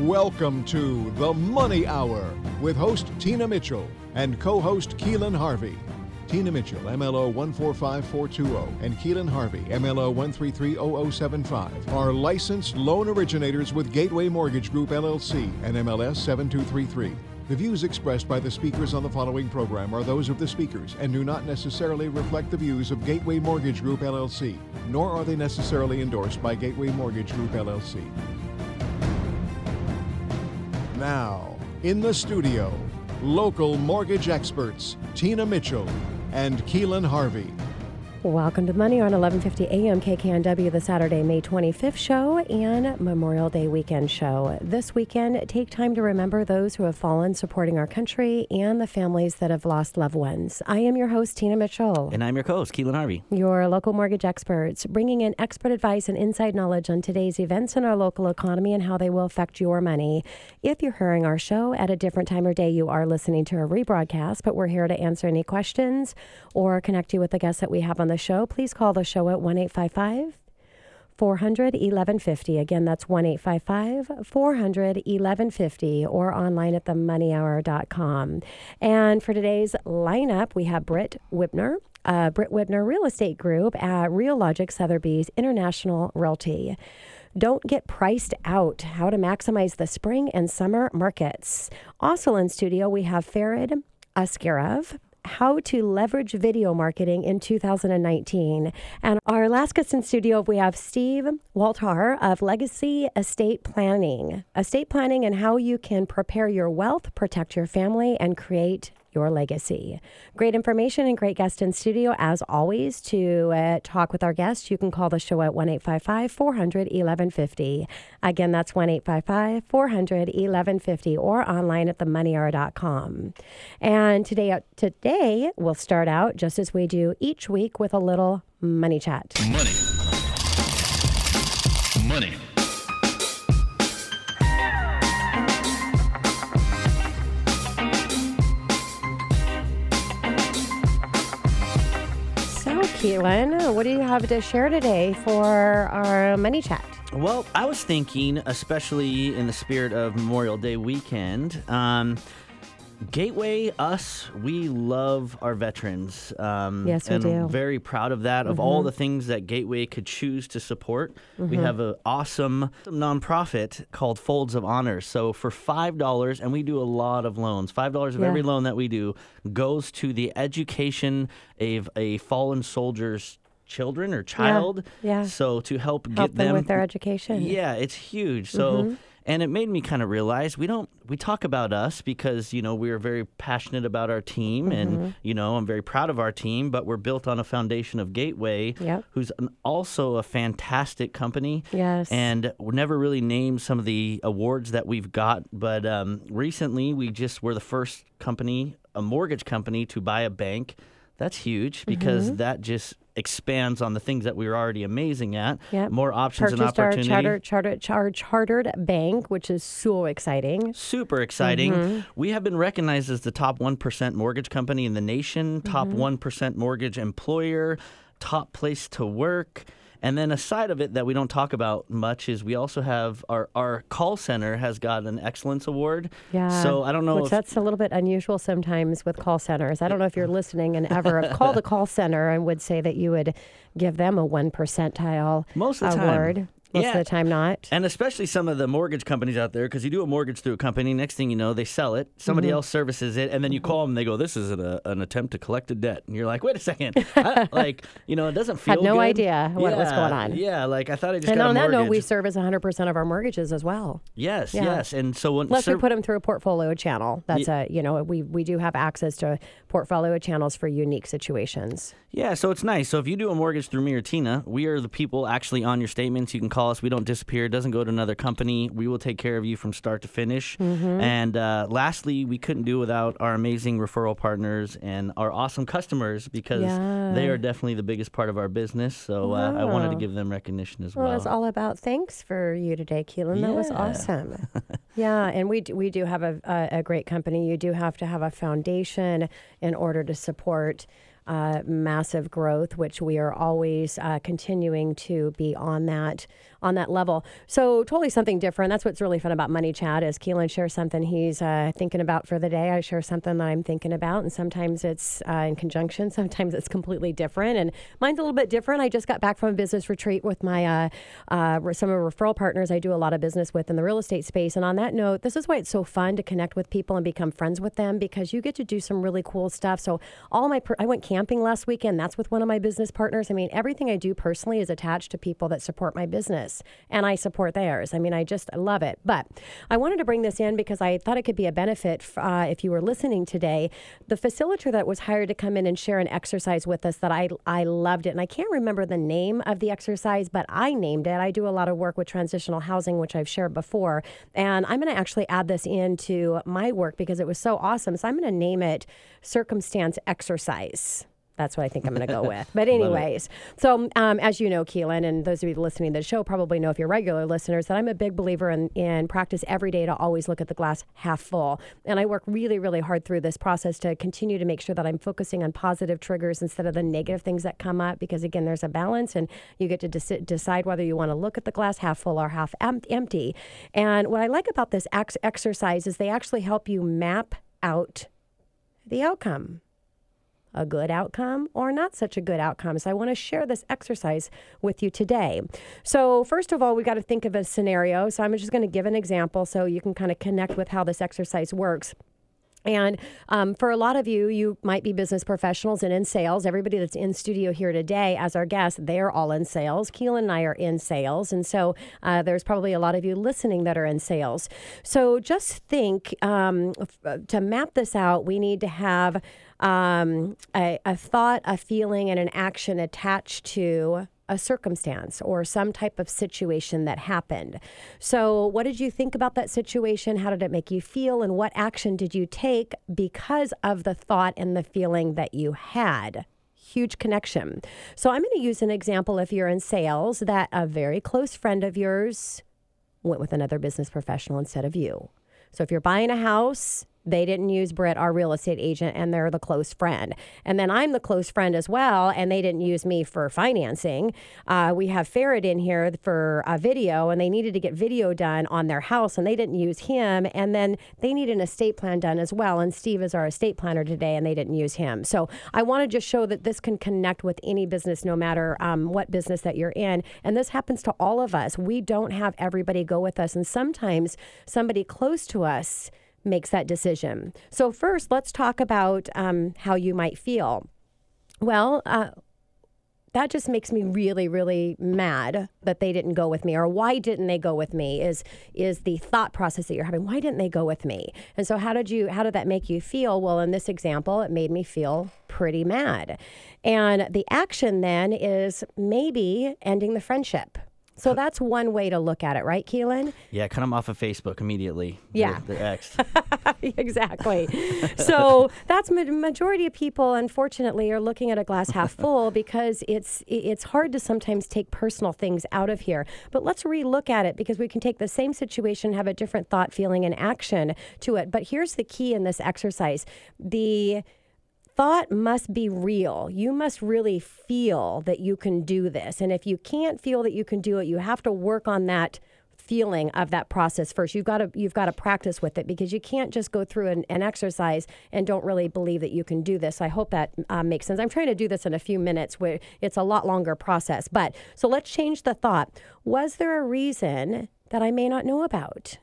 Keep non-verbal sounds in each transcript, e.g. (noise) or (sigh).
Welcome to The Money Hour with host Tina Mitchell and co host Keelan Harvey. Tina Mitchell, MLO 145420, and Keelan Harvey, MLO 1330075, are licensed loan originators with Gateway Mortgage Group LLC and MLS 7233. The views expressed by the speakers on the following program are those of the speakers and do not necessarily reflect the views of Gateway Mortgage Group LLC, nor are they necessarily endorsed by Gateway Mortgage Group LLC. Now, in the studio, local mortgage experts Tina Mitchell and Keelan Harvey. Welcome to Money on 1150 AM KKNW, the Saturday, May 25th show and Memorial Day weekend show. This weekend, take time to remember those who have fallen supporting our country and the families that have lost loved ones. I am your host, Tina Mitchell. And I'm your co-host, Keelan Harvey. Your local mortgage experts, bringing in expert advice and inside knowledge on today's events in our local economy and how they will affect your money. If you're hearing our show at a different time or day, you are listening to a rebroadcast, but we're here to answer any questions or connect you with the guests that we have on the show, please call the show at 1 855 400 1150. Again, that's 1 855 400 1150 or online at themoneyhour.com. And for today's lineup, we have Britt Wibmer. Uh, Britt Wibmer Real Estate Group at Realogics Sotheby's International Realty. Don't get priced out. How to maximize the spring and summer markets. Also in studio, we have Farid Askerov how to leverage video marketing in 2019. And our last guest in studio, we have Steve Waltar of Legacy Estate Planning. Estate planning and how you can prepare your wealth, protect your family, and create your legacy. Great information and great guest in studio. As always, to uh, talk with our guests, you can call the show at 1 855 400 1150. Again, that's 1 855 400 1150 or online at themoneyhour.com. And today, uh, today, we'll start out just as we do each week with a little money chat. Money. Money. Keelan, what do you have to share today for our money chat? Well, I was thinking, especially in the spirit of Memorial Day weekend, um, Gateway, us, we love our veterans. Um, Yes, we and do. Mm-hmm. Very proud of that. Of all the things that Gateway could choose to support, we have an awesome nonprofit called Folds of Honor. So for five dollars, and we do a lot of loans. Five dollars of Yeah. every loan that we do goes to the education of a fallen soldier's children or child. yeah. yeah. So to help, Help get them them with their education. yeah, it's huge. So, and it made me kind of realize we don't we talk about us because you know we are very passionate about our team, and you know I'm very proud of our team. But we're built on a foundation of Gateway, Yep. who's an, also a fantastic company. Yes. and we never really named some of the awards that we've got, but um, recently we just were the first company, a mortgage company, to buy a bank. That's huge because Mm-hmm. that just expands on the things that we were already amazing at. Yep. More options and Purchased our opportunity. charter, charter, char, chartered bank, which is so exciting. Super exciting. Mm-hmm. We have been recognized as the top 1% mortgage company in the nation, top Mm-hmm. 1% mortgage employer, top place to work. And then a side of it that we don't talk about much is we also have our, our call center has got an excellence award. Yeah. So I don't know Which if that's a little bit unusual sometimes with call centers. I don't know if you're listening and ever have (laughs) called a call center and would say that you would give them a one percentile award. Most of the time. Most Yeah. of the time, not. And especially some of the mortgage companies out there, because you do a mortgage through a company, next thing you know, they sell it, somebody Mm-hmm. else services it, and then you call them and they go, This is an, a, an attempt to collect a debt. And you're like, Wait a second. (laughs) I, like, you know, it doesn't feel Had no good. idea what was going on. Yeah, like I thought I just and on that note, we service 100% of our mortgages as well. yes, Yeah. yes. And so when Unless we put them through a portfolio channel. That's a, you know, we, we do have access to portfolio channels for unique situations. Yeah, so it's nice. So if you do a mortgage through me or Tina, we are the people actually on your statements. You can call us. We don't disappear. It doesn't go to another company. We will take care of you from start to finish. Mm-hmm. And uh, lastly, we couldn't do without our amazing referral partners and our awesome customers because Yeah. they are definitely the biggest part of our business. So uh, I wanted to give them recognition as Well, well. it's all about thanks for you today, Keelan. That was awesome. (laughs) yeah, and we do, we do have a, a, a great company. You do have to have a foundation in order to support uh, massive growth, which we are always uh, continuing to be on that on that level. So totally something different. That's what's really fun about Money Chat is Keelan shares something he's uh, thinking about for the day. I share something that I'm thinking about, and sometimes it's uh, in conjunction. (laughs) Sometimes it's completely different, and mine's a little bit different. I just got back from a business retreat with my uh, uh, some of referral partners I do a lot of business with in the real estate space. And on that note, this is why it's so fun to connect with people and become friends with them because you get to do some really cool stuff. So all my per- I went camping last weekend. That's with one of my business partners. I mean, everything I do personally is attached to people that support my business and I support theirs. I mean, I just love it. But I wanted to bring this in because I thought it could be a benefit uh, if you were listening today. The facilitator that was hired to come in and share an exercise with us that I I loved it, and I can't remember the name of the exercise, but I named it. I do a lot of work with transitional housing, which I've shared before, and I'm going to actually add this into my work because it was so awesome. So I'm going to name it circumstance exercise. That's what I think I'm going to go (laughs) with. But anyways, so um, as you know, Keelan, and those of you listening to the show probably know if you're regular listeners that I'm a big believer in, in practice every day to always look at the glass half full. And I work really, really hard through this process to continue to make sure that I'm focusing on positive triggers instead of the negative things that come up. Because again, there's a balance, and you get to de- decide whether you want to look at the glass half full or half em- empty. And what I like about this ex- exercise is they actually help you map out the outcome a good outcome or not such a good outcome. So I want to share this exercise with you today. So, first of all, we got to think of a scenario. So, I'm just going to give an example so you can kind of connect with how this exercise works. And um, for a lot of you, you might be business professionals and in sales. Everybody that's in studio here today as our guest, they're all in sales. Keelan and I are in sales. And so uh, there's probably a lot of you listening that are in sales. So just think um, f- to map this out, we need to have um, a, a thought, a feeling, and an action attached to a circumstance or some type of situation that happened. So, what did you think about that situation? How did it make you feel? And what action did you take because of the thought and the feeling that you had? Huge connection. So, I'm going to use an example if you're in sales that a very close friend of yours went with another business professional instead of you. So, if you're buying a house, they didn't use Britt, our real estate agent, and they're the close friend. And then I'm the close friend as well, and they didn't use me for financing. Uh, we have Farid in here for a video, and they needed to get video done on their house, and they didn't use him. And then they need an estate plan done as well. And Steve is our estate planner today, and they didn't use him. So I want to just show that this can connect with any business, no matter um, what business that you're in. And this happens to all of us. We don't have everybody go with us. And sometimes somebody close to us makes that decision. So, first, let's talk about um, how you might feel. Well, uh, that just makes me really really mad that they didn't go with me or why didn't they go with me is is the thought process that you're having. Why didn't they go with me? And so how did you how did that make you feel? Well in this example it made me feel pretty mad. And the action then is maybe ending the friendship so that's one way to look at it, right, Keelan? Yeah, cut them off of Facebook immediately. Yeah. They're, ex. (laughs) exactly. so that's ma- majority of people, unfortunately, are looking at a glass half (laughs) full because it's it's hard to sometimes take personal things out of here. But let's relook at it because we can take the same situation, have a different thought, feeling, and action to it. But here's the key in this exercise: the thought must be real. You must really feel that you can do this. And if you can't feel that you can do it, you have to work on that feeling of that process first. You've got to you've got to practice with it because you can't just go through an, an exercise and don't really believe that you can do this. I hope that uh, makes sense. I'm trying to do this in a few minutes where it's a lot longer process. But so let's change the thought. Was there a reason that I may not know about?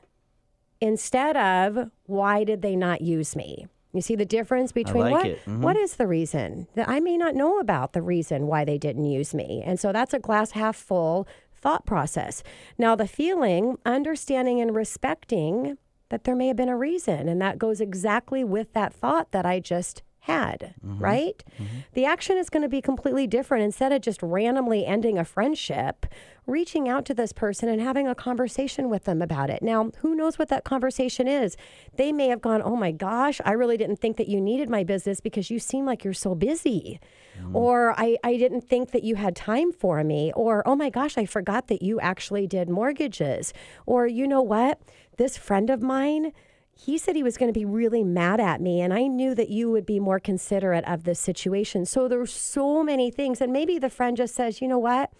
Instead of why did they not use me? You see the difference between like what it. Mm-hmm. what is the reason that I may not know about the reason why they didn't use me. And so that's a glass half full thought process. Now the feeling, understanding and respecting that there may have been a reason and that goes exactly with that thought that I just had, mm-hmm. right? Mm-hmm. The action is going to be completely different. Instead of just randomly ending a friendship, reaching out to this person and having a conversation with them about it. Now, who knows what that conversation is? They may have gone, Oh my gosh, I really didn't think that you needed my business because you seem like you're so busy. Mm. Or I, I didn't think that you had time for me. Or, Oh my gosh, I forgot that you actually did mortgages. Or, you know what? This friend of mine, he said he was going to be really mad at me and i knew that you would be more considerate of this situation so there's so many things and maybe the friend just says you know what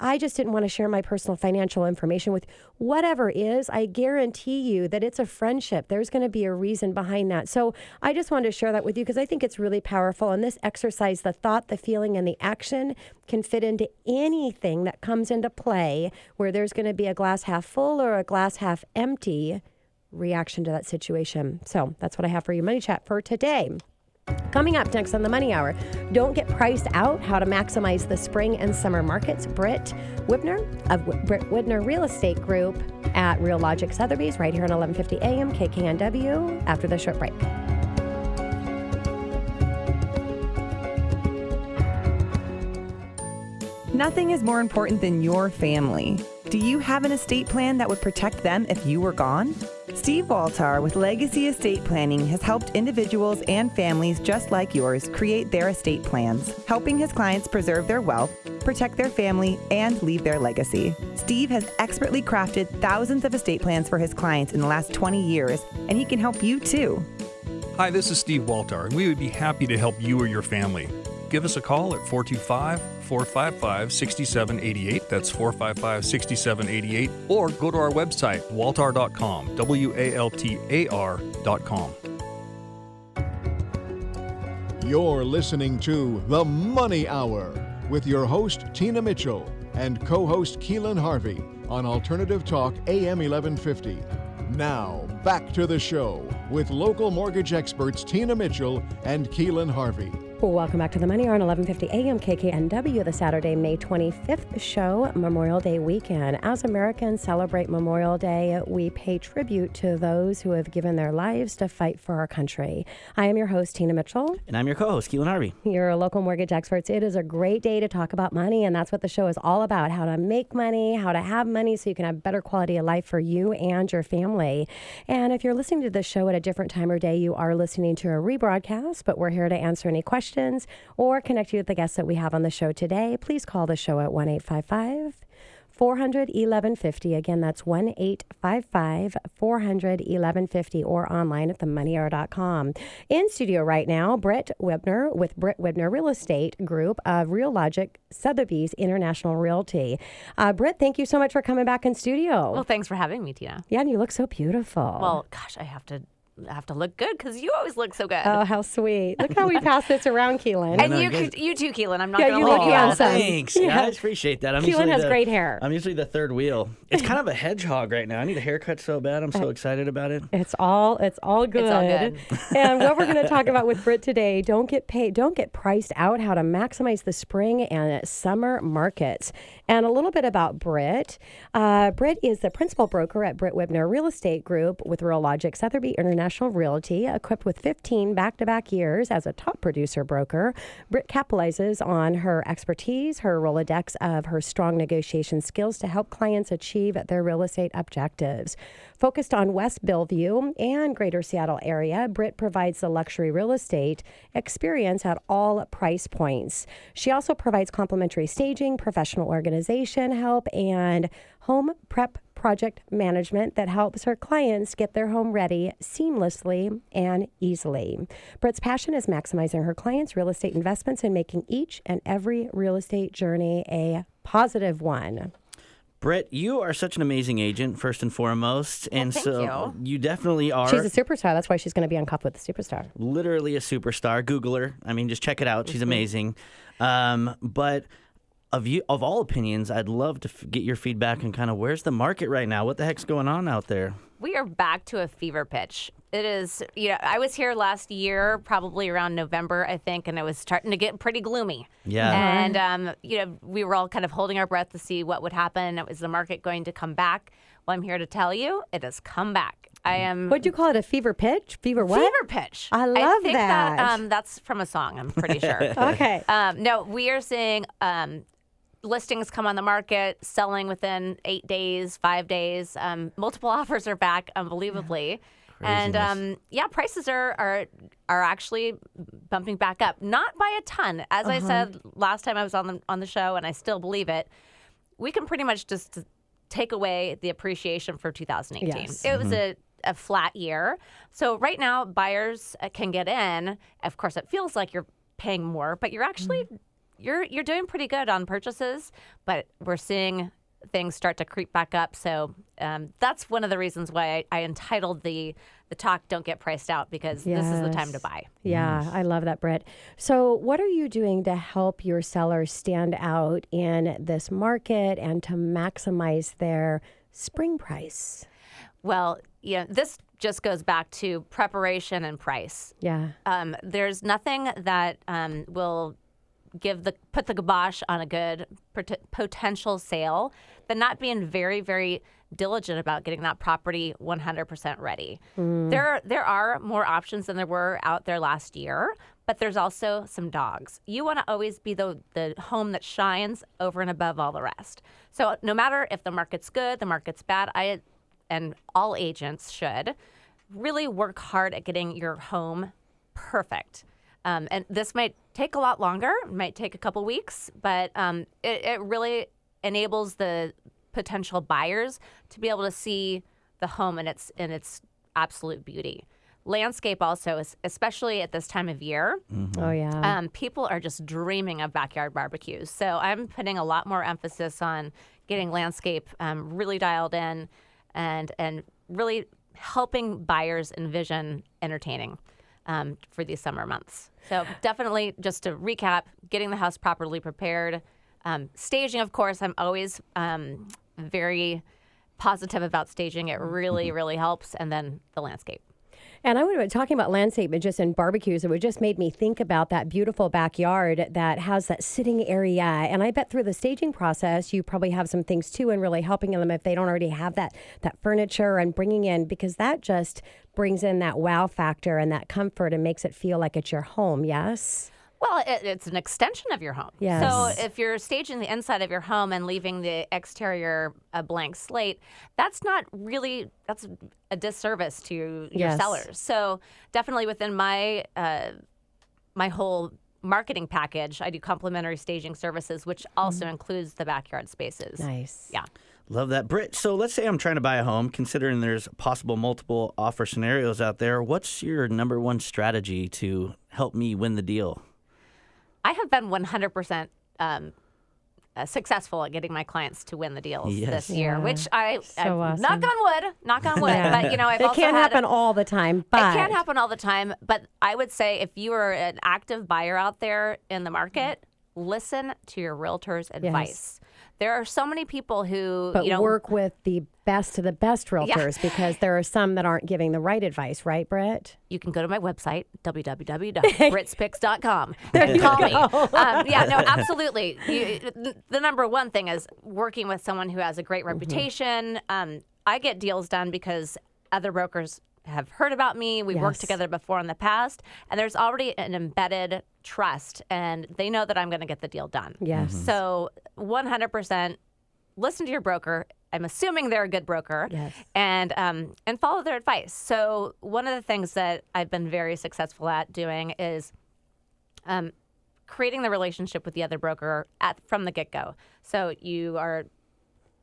I just didn't want to share my personal financial information with whatever is. I guarantee you that it's a friendship. There's going to be a reason behind that. So I just wanted to share that with you because I think it's really powerful. And this exercise, the thought, the feeling, and the action can fit into anything that comes into play where there's going to be a glass half full or a glass half empty reaction to that situation. So that's what I have for you, Money Chat, for today. Coming up next on the Money Hour, don't get priced out. How to maximize the spring and summer markets. Britt Wibmer of Britt Wibmer Real Estate Group at Realogics Sotheby's, right here on 11:50 a.m. KKNW. After the short break. Nothing is more important than your family. Do you have an estate plan that would protect them if you were gone? Steve Waltar with Legacy Estate Planning has helped individuals and families just like yours create their estate plans, helping his clients preserve their wealth, protect their family, and leave their legacy. Steve has expertly crafted thousands of estate plans for his clients in the last 20 years, and he can help you too. Hi, this is Steve Waltar, and we would be happy to help you or your family. Give us a call at 425 455 6788. That's 455 6788. Or go to our website, waltar.com, W A L T A R.com. You're listening to The Money Hour with your host, Tina Mitchell, and co host Keelan Harvey on Alternative Talk AM 1150. Now, back to the show with local mortgage experts Tina Mitchell and Keelan Harvey. Welcome back to the Money Hour on 1150 AM KKNW, the Saturday, May 25th show, Memorial Day weekend. As Americans celebrate Memorial Day, we pay tribute to those who have given their lives to fight for our country. I am your host, Tina Mitchell. And I'm your co host, Keelan Harvey. You're local mortgage experts. It is a great day to talk about money, and that's what the show is all about how to make money, how to have money so you can have better quality of life for you and your family. And if you're listening to the show at a different time or day, you are listening to a rebroadcast, but we're here to answer any questions questions or connect you with the guests that we have on the show today, please call the show at 1 855 400 1150. Again, that's 1 855 400 1150 or online at themoneyhour.com. In studio right now, Britt Wibmer with Britt Wibmer Real Estate Group of Realogics Sotheby's International Realty. Uh, Britt, thank you so much for coming back in studio. Well, thanks for having me, Tina. Yeah, and you look so beautiful. Well, gosh, I have to have to look good because you always look so good. Oh, how sweet! Look how we pass this around, Keelan. and you, you, you too, Keelan. I'm not Yeah, gonna you lie. look to you. handsome. (laughs) Thanks, Yeah. guys. Appreciate that. I'm Keelan usually has the- great hair. I'm usually the third wheel. It's (laughs) kind of a hedgehog right now. I need a haircut so bad. I'm Uh, so excited about it. It's all it's all good. It's all good. (laughs) and what we're going to talk about with Britt today, don't get paid, don't get priced out. How to maximize the spring and summer markets, and a little bit about Britt. Uh, Britt is the principal broker at Britt Wibmer Real Estate Group with Realogics Sotheby International Realty, equipped with 15 back-to-back years as a top producer broker. Britt capitalizes on her expertise, her Rolodex of her strong negotiation skills to help clients achieve their real estate objectives. Focused on West Bellevue and Greater Seattle area, Britt provides the luxury real estate experience at all price points. She also provides complimentary staging, professional organization help, and home prep project management that helps her clients get their home ready seamlessly and easily. Britt's passion is maximizing her clients' real estate investments and making each and every real estate journey a positive one. Britt, you are such an amazing agent, first and foremost. and thank so you definitely are She's a superstar. That's why she's going to be on Cup with the Superstar. literally a superstar. Google her. I mean, just check it out. She's amazing. Um, but of you, of all opinions, I'd love to f- get your feedback and kind of where's the market right now? What the heck's going on out there? We are back to a fever pitch. It is, you know, I was here last year, probably around November, I think, and it was starting to get pretty gloomy. Yeah. And, um, you know, we were all kind of holding our breath to see what would happen. Was the market going to come back? Well, I'm here to tell you it has come back. I am. What do you call it? A fever pitch? Fever what? Fever pitch. I love think that. um, that's from a song, I'm pretty sure. (laughs) Okay. Um, no, we are seeing um, listings come on the market, selling within eight days, five days. Um, multiple (laughs) offers are back, unbelievably. And um, yeah, prices are, are are actually bumping back up, not by a ton. As I said last time I was on the on the show, and I still believe it. We can pretty much just take away the appreciation for 2018. Yes. It was a a flat year. So right now, buyers uh, can get in. Of course, it feels like you're paying more, but you're actually you're you're doing pretty good on purchases. But we're seeing things start to creep back up. So um, that's one of the reasons why I, I entitled the the talk "Don't Get Priced Out" because this is the time to buy. Yeah, I love that, Britt. So, what are you doing to help your sellers stand out in this market and to maximize their spring price? Well, yeah, this just goes back to preparation and price. Yeah. Um, there's nothing that um, will give the put the kibosh on a good pot- potential sale than not being very very diligent about getting that property 100% ready. Hmm. There there are more options than there were out there last year, but there's also some dogs. You want to always be the the home that shines over and above all the rest. So no matter if the market's good, the market's bad, I and all agents should really work hard at getting your home perfect. Um, and this might take a lot longer, it might take a couple weeks, but um, it, it really enables the potential buyers to be able to see the home in its in its absolute beauty. Landscape also, is, especially at this time of year, Oh, yeah. um, people are just dreaming of backyard barbecues. So I'm putting a lot more emphasis on getting landscape um, really dialed in, and and really helping buyers envision entertaining um, for these summer months. So definitely, just to recap, getting the house properly prepared, um, staging. Of course, I'm always um, very positive about staging. It really, really helps, and then the landscape. And I would have talking about landscape, but just in barbecues, it would just made me think about that beautiful backyard that has that sitting area. And I bet through the staging process, you probably have some things too, and really helping them if they don't already have that that furniture and bringing in because that just brings in that wow factor and that comfort and makes it feel like it's your home. Yes. Well, it, it's an extension of your home. Yes. So if you're staging the inside of your home and leaving the exterior a blank slate, that's not really that's a disservice to your Yes. sellers. So definitely within my uh, my whole marketing package, I do complimentary staging services, which also includes the backyard spaces. Nice. Yeah. Love that, Britt. So let's say I'm trying to buy a home, considering there's possible multiple offer scenarios out there. What's your number one strategy to help me win the deal? I have been 100% um, uh, successful at getting my clients to win the deals Yes. this year, Yeah. which I, So I awesome. knock on wood, knock on wood. Yeah. But you know, I've it also can't had happen all the time, but It can't happen all the time, but I would say if you are an active buyer out there in the market, listen to your realtor's advice. There are so many people who But you know work with the best of the best realtors because there are some that aren't giving the right advice, right, Britt? you can go to my website (laughs) www.britspicks.com and call me. Um, yeah, no, absolutely. You, the number one thing is working with someone who has a great reputation. Um, I get deals done because other brokers have heard about me. We've worked together before in the past, and there's already an embedded trust, and they know that I'm going to get the deal done. Yes. So 100% listen to your broker. I'm assuming they're a good broker, Yes. and um, and follow their advice. So one of the things that I've been very successful at doing is um, creating the relationship with the other broker at from the get go. So you are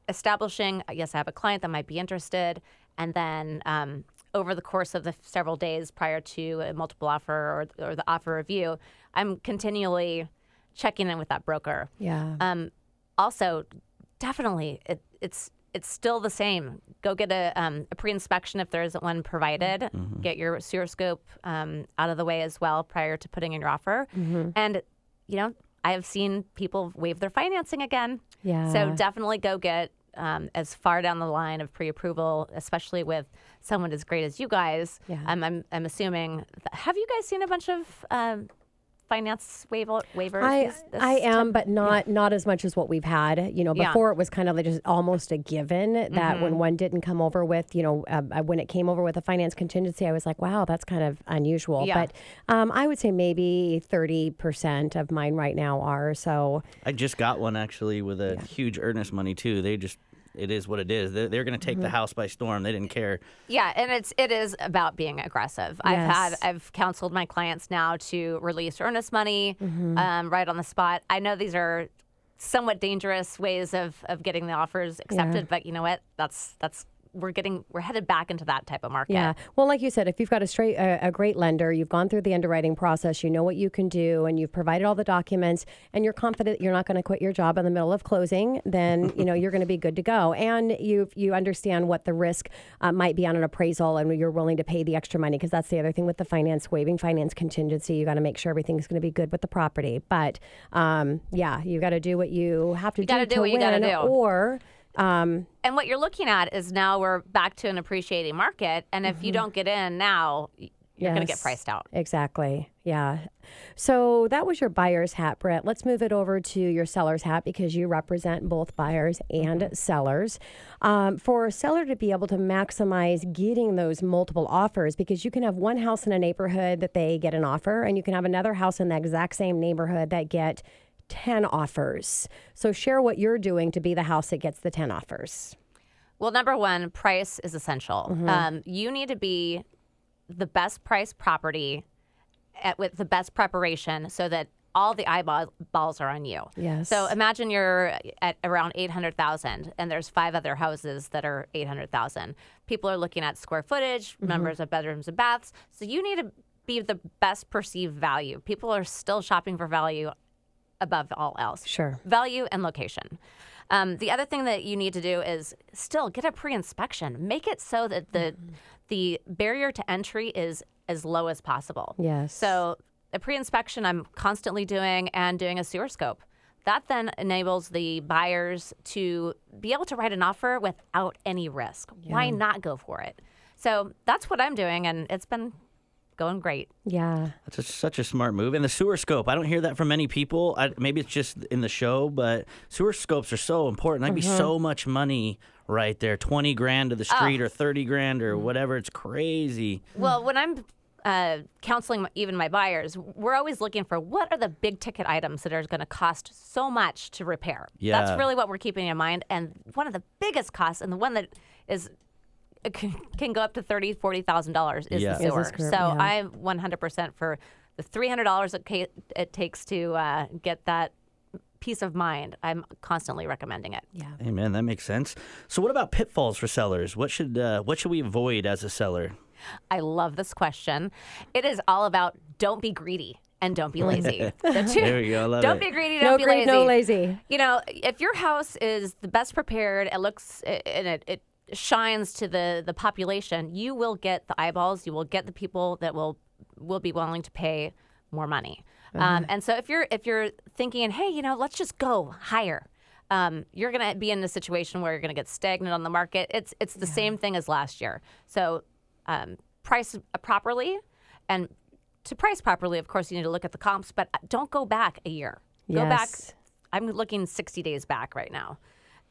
establishing. Yes, I have a client that might be interested, and then um, over the course of the several days prior to a multiple offer or, or the offer review, I'm continually checking in with that broker. Yeah. Um, also, definitely, it, it's it's still the same. Go get a, um, a pre-inspection if there isn't one provided. Get your sewer scope um, out of the way as well prior to putting in your offer. And you know, I have seen people waive their financing again. Yeah. So definitely go get um, as far down the line of pre-approval, especially with someone as great as you guys. Yeah. Um, I'm I'm assuming. Have you guys seen a bunch of um, finance waiver waivers? I this- this I am, time? but not not as much as what we've had. You know, Yeah. before it was kind of like just almost a given that Mm-hmm. when one didn't come over with, you know, uh, uh, when it came over with a finance contingency, I was like, wow, that's kind of unusual. Yeah. But um, I would say maybe thirty percent of mine right now are. So I just got one actually with a huge earnest money too. They just, it is what it is. They're, they're going to take the house by storm. They didn't care. Yeah, and it's it is about being aggressive. Yes. I've had I've counseled my clients now to release earnest money Mm-hmm. um, right on the spot. I know these are somewhat dangerous ways of of getting the offers accepted, but you know what? That's that's we're getting we're headed back into that type of market. Yeah. Well, like you said, if you've got a straight a, a, great lender, you've gone through the underwriting process, you know what you can do, and you've provided all the documents, and you're confident you're not going to quit your job in the middle of closing, then (laughs) you know you're going to be good to go. And you you understand what the risk uh, might be on an appraisal, and you're willing to pay the extra money because that's the other thing with the finance waiving finance contingency. You got to make sure everything's going to be good with the property. But um, yeah, you got to do what you have to you do to do what win, you got to do, or um, and what you're looking at is now we're back to an appreciating market, and if mm-hmm. you don't get in now, you're yes, going to get priced out. Exactly. Yeah. So that was your buyer's hat, Brett. Let's move it over to your seller's hat because you represent both buyers and mm-hmm. sellers. Um, for a seller to be able to maximize getting those multiple offers, because you can have one house in a neighborhood that they get an offer, and you can have another house in the exact same neighborhood that get 10 offers. So share what you're doing to be the house that gets the 10 offers. Well, number one, price is essential. Mm-hmm. Um, you need to be the best price property at, with the best preparation so that all the eyeballs are on you. Yes. So imagine you're at around 800,000 and there's five other houses that are 800,000. People are looking at square footage, mm-hmm. numbers of bedrooms and baths. So you need to be the best perceived value. People are still shopping for value above all else. Sure. Value and location. Um, the other thing that you need to do is still get a pre-inspection. Make it so that the mm-hmm. the barrier to entry is as low as possible. Yes. So a pre-inspection I'm constantly doing and doing a sewer scope. That then enables the buyers to be able to write an offer without any risk. Yeah. Why not go for it? So that's what I'm doing, and it's been going great. Yeah. That's a, such a smart move. And the sewer scope, I don't hear that from many people. I, maybe it's just in the show, but sewer scopes are so important. That'd mm-hmm. be so much money right there 20 grand to the street oh. or 30 grand or whatever. It's crazy. Well, when I'm uh, counseling even my buyers, we're always looking for what are the big ticket items that are going to cost so much to repair. Yeah. That's really what we're keeping in mind. And one of the biggest costs, and the one that is can, can go up to thirty, forty thousand dollars is yeah. the sewer. Is so yeah. I'm one hundred percent for the three hundred dollars it, it takes to uh, get that peace of mind. I'm constantly recommending it. Yeah. Amen. That makes sense. So, what about pitfalls for sellers? What should uh, what should we avoid as a seller? I love this question. It is all about don't be greedy and don't be (laughs) lazy. The (laughs) two, there we go. Love don't it. be greedy. Don't no be greed, lazy. No lazy. You know, if your house is the best prepared, it looks and it, it shines to the the population, you will get the eyeballs. You will get the people that will will be willing to pay more money. Um, uh-huh. Um, and so if you're if you're thinking, hey, you know, let's just go higher. Um, you're going to be in a situation where you're going to get stagnant on the market. It's it's the yeah. same thing as last year. So um, price properly, and to price properly, of course, you need to look at the comps, but don't go back a year. Go back. I'm looking 60 days back right now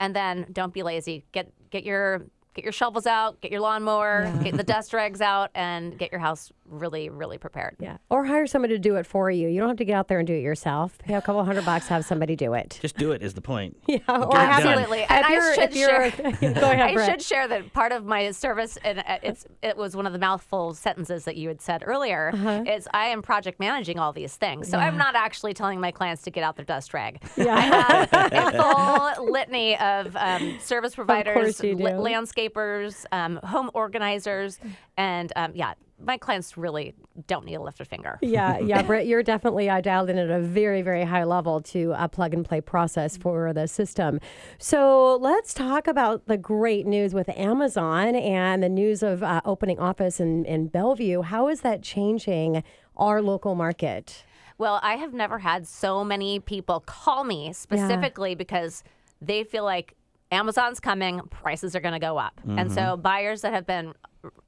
and then don't be lazy. Get get your get your shovels out, get your lawnmower, yeah. get the dust rags out, and get your house really, really prepared. Yeah. Or hire somebody to do it for you. You don't have to get out there and do it yourself. Pay a couple hundred bucks, have somebody do it. Just do it is the point. (laughs) Yeah. Or absolutely. And I should share. (laughs) go ahead, I should share that part of my service, and it's it was one of the mouthful sentences that you had said earlier. Uh-huh. Is I am project managing all these things, so yeah. I'm not actually telling my clients to get out their dust rag. Yeah. I have (laughs) a full litany of um, service providers, landscapers, um, home organizers, and um, yeah my clients really don't need to lift a finger. Yeah, yeah, (laughs) Britt, you're definitely uh, dialed in at a very, very high level to a plug and play process for the system. So let's talk about the great news with Amazon and the news of uh, opening office in, in Bellevue. How is that changing our local market? Well, I have never had so many people call me specifically yeah. because they feel like Amazon's coming, prices are going to go up. Mm-hmm. And so buyers that have been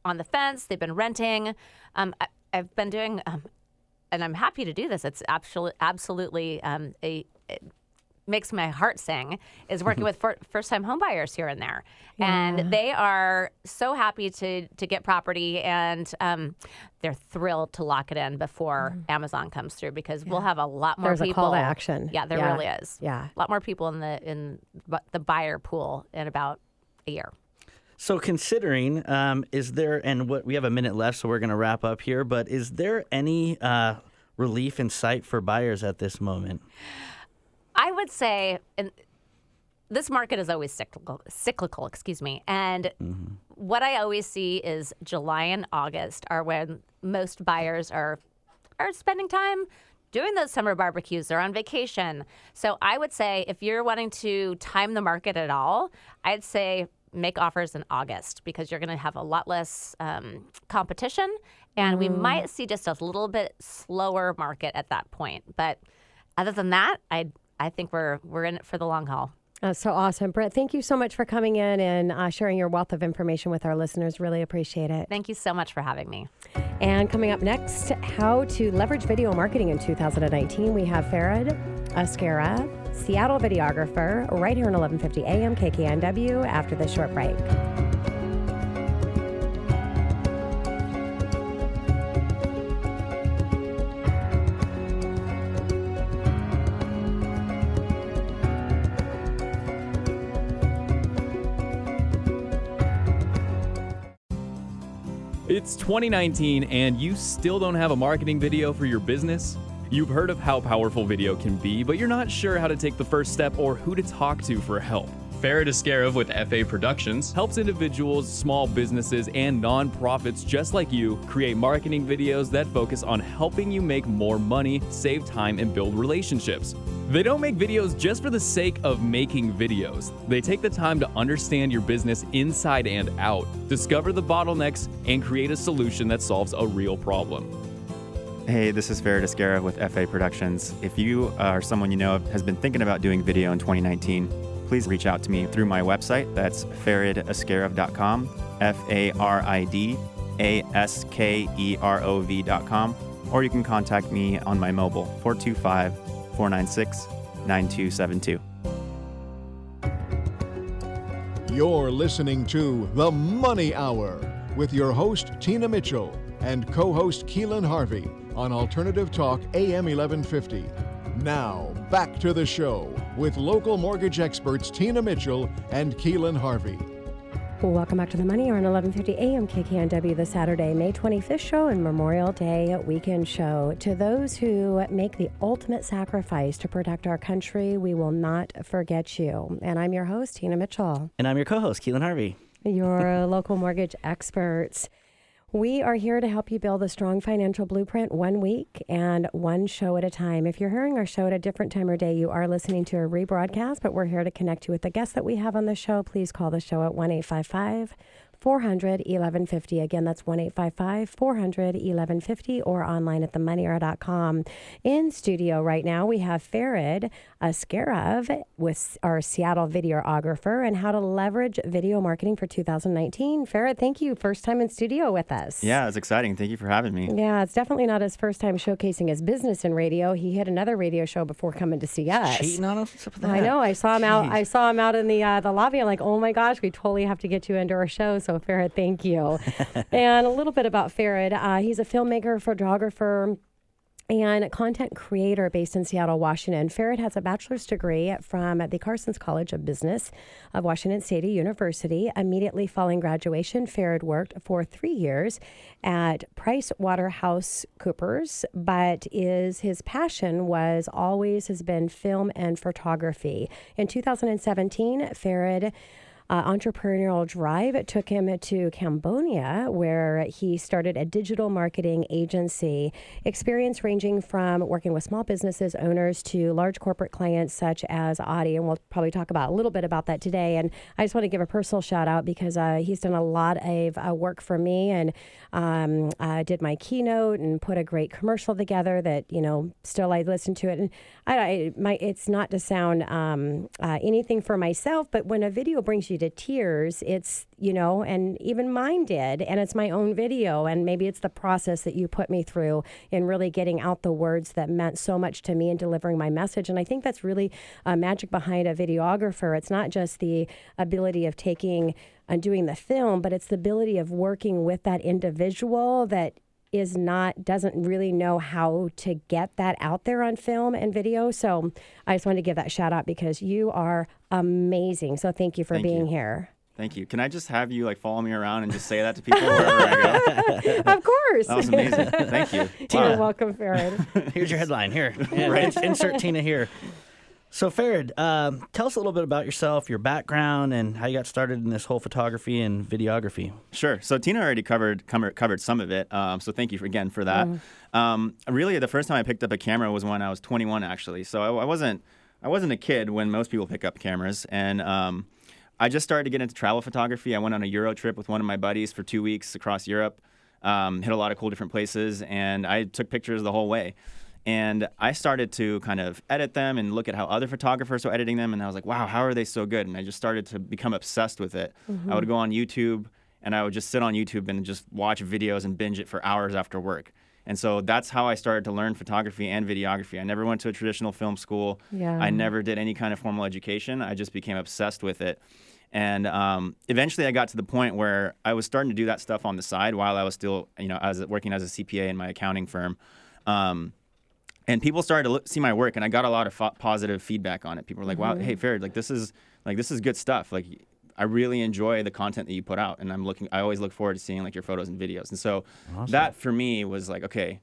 on the fence, they've been renting. Um, I, have been doing, um, and I'm happy to do this. It's absolutely, absolutely um, a, makes my heart sing is working (laughs) with first time homebuyers here and there. Yeah. And they are so happy to to get property and um, they're thrilled to lock it in before mm. Amazon comes through because yeah. we'll have a lot more There's people. a call to action. Yeah, there yeah. really is. Yeah. A lot more people in the in the buyer pool in about a year. So, considering, um, is there, and what we have a minute left, so we're going to wrap up here, but is there any uh, relief in sight for buyers at this moment? I would say, and this market is always cyclical, cyclical, excuse me. And mm-hmm. what I always see is July and August are when most buyers are are spending time doing those summer barbecues. They're on vacation. So I would say if you're wanting to time the market at all, I'd say make offers in August because you're going to have a lot less um, competition, and mm. we might see just a little bit slower market at that point. But other than that, I I think we're we're in it for the long haul. That's so awesome. Brett, thank you so much for coming in and uh, sharing your wealth of information with our listeners. Really appreciate it. Thank you so much for having me. And coming up next, how to leverage video marketing in 2019, we have Farid Askerov, Seattle videographer, right here on 1150 AM KKNW after this short break. It's 2019 and you still don't have a marketing video for your business? You've heard of how powerful video can be, but you're not sure how to take the first step or who to talk to for help. Farid Askerov with FA Productions helps individuals, small businesses, and nonprofits just like you create marketing videos that focus on helping you make more money, save time, and build relationships. They don't make videos just for the sake of making videos. They take the time to understand your business inside and out, discover the bottlenecks, and create a solution that solves a real problem. Hey, this is Farid Askerov with FA Productions. If you are someone you know has been thinking about doing video in 2019, please reach out to me through my website. That's faridaskerov.com, F A R I D A S K E R O V.com, or you can contact me on my mobile, 425 496 9272. You're listening to The Money Hour with your host, Tina Mitchell, and co host Keelan Harvey on Alternative Talk AM 1150. Now, back to the show with local mortgage experts Tina Mitchell and Keelan Harvey. Welcome back to the Money Hour on 11:50 a.m. KKNW, the Saturday, May 25th show and Memorial Day weekend show. To those who make the ultimate sacrifice to protect our country, we will not forget you. And I'm your host, Tina Mitchell. And I'm your co-host, Keelan Harvey. Your (laughs) local mortgage experts. We are here to help you build a strong financial blueprint one week and one show at a time. If you're hearing our show at a different time or day, you are listening to a rebroadcast, but we're here to connect you with the guests that we have on the show. Please call the show at 1 855 400 1150. Again, that's 1 855 400 1150 or online at themoneyhour.com. In studio right now, we have Farid Askerov with our Seattle videographer and how to leverage video marketing for 2019. Farid, thank you. First time in studio with us. Yeah, it's exciting. Thank you for having me. Yeah, it's definitely not his first time showcasing his business in radio. He had another radio show before coming to see us. Cheating on us? I know. I saw him Jeez. out. I saw him out in the uh, the lobby. I'm like, oh my gosh, we totally have to get you into our show. So so, Farid, thank you. (laughs) and a little bit about Farid. Uh, he's a filmmaker, photographer, and content creator based in Seattle, Washington. Farid has a bachelor's degree from the Carson's College of Business of Washington State University. Immediately following graduation, Farid worked for three years at Price Waterhouse Coopers, but is his passion was always has been film and photography. In 2017, Farid uh, entrepreneurial drive took him to Cambodia, where he started a digital marketing agency. Experience ranging from working with small businesses owners to large corporate clients such as Audi, and we'll probably talk about a little bit about that today. And I just want to give a personal shout out because uh, he's done a lot of uh, work for me and um, did my keynote and put a great commercial together that you know still I listen to it. And I, I my it's not to sound um, uh, anything for myself, but when a video brings you to tears. It's, you know, and even mine did. And it's my own video. And maybe it's the process that you put me through in really getting out the words that meant so much to me and delivering my message. And I think that's really a magic behind a videographer. It's not just the ability of taking and doing the film, but it's the ability of working with that individual that is not doesn't really know how to get that out there on film and video. So I just wanted to give that shout out because you are amazing. So thank you for thank being you. here. Thank you. Can I just have you like follow me around and just say that to people wherever I go? (laughs) of course. That was amazing. Thank you. (laughs) You're welcome, Farid. (laughs) Here's your headline. Here, yeah, right. insert Tina here. So, Farid, um, tell us a little bit about yourself, your background, and how you got started in this whole photography and videography. Sure. So Tina already covered covered, some of it. Um, so thank you for, again for that. Um, really, the first time I picked up a camera was when I was 21, actually. So I, I wasn't I wasn't a kid when most people pick up cameras, and um, I just started to get into travel photography. I went on a Euro trip with one of my buddies for two weeks across Europe. Um, hit a lot of cool different places, and I took pictures the whole way. And I started to kind of edit them and look at how other photographers were editing them. And I was like, wow, how are they so good? And I just started to become obsessed with it. I would go on YouTube and I would just sit on YouTube and just watch videos and binge it for hours after work. And so that's how I started to learn photography and videography. I never went to a traditional film school. Yeah. I never did any kind of formal education. I just became obsessed with it. And um, eventually, I got to the point where I was starting to do that stuff on the side while I was still, you know, as working as a CPA in my accounting firm. Um, and people started to look, see my work and i got a lot of fo- positive feedback on it. People were like wow hey Farid, like this is like this is good stuff. Like i really enjoy the content that you put out and i'm looking i always look forward to seeing like your photos and videos. And so that for me was like okay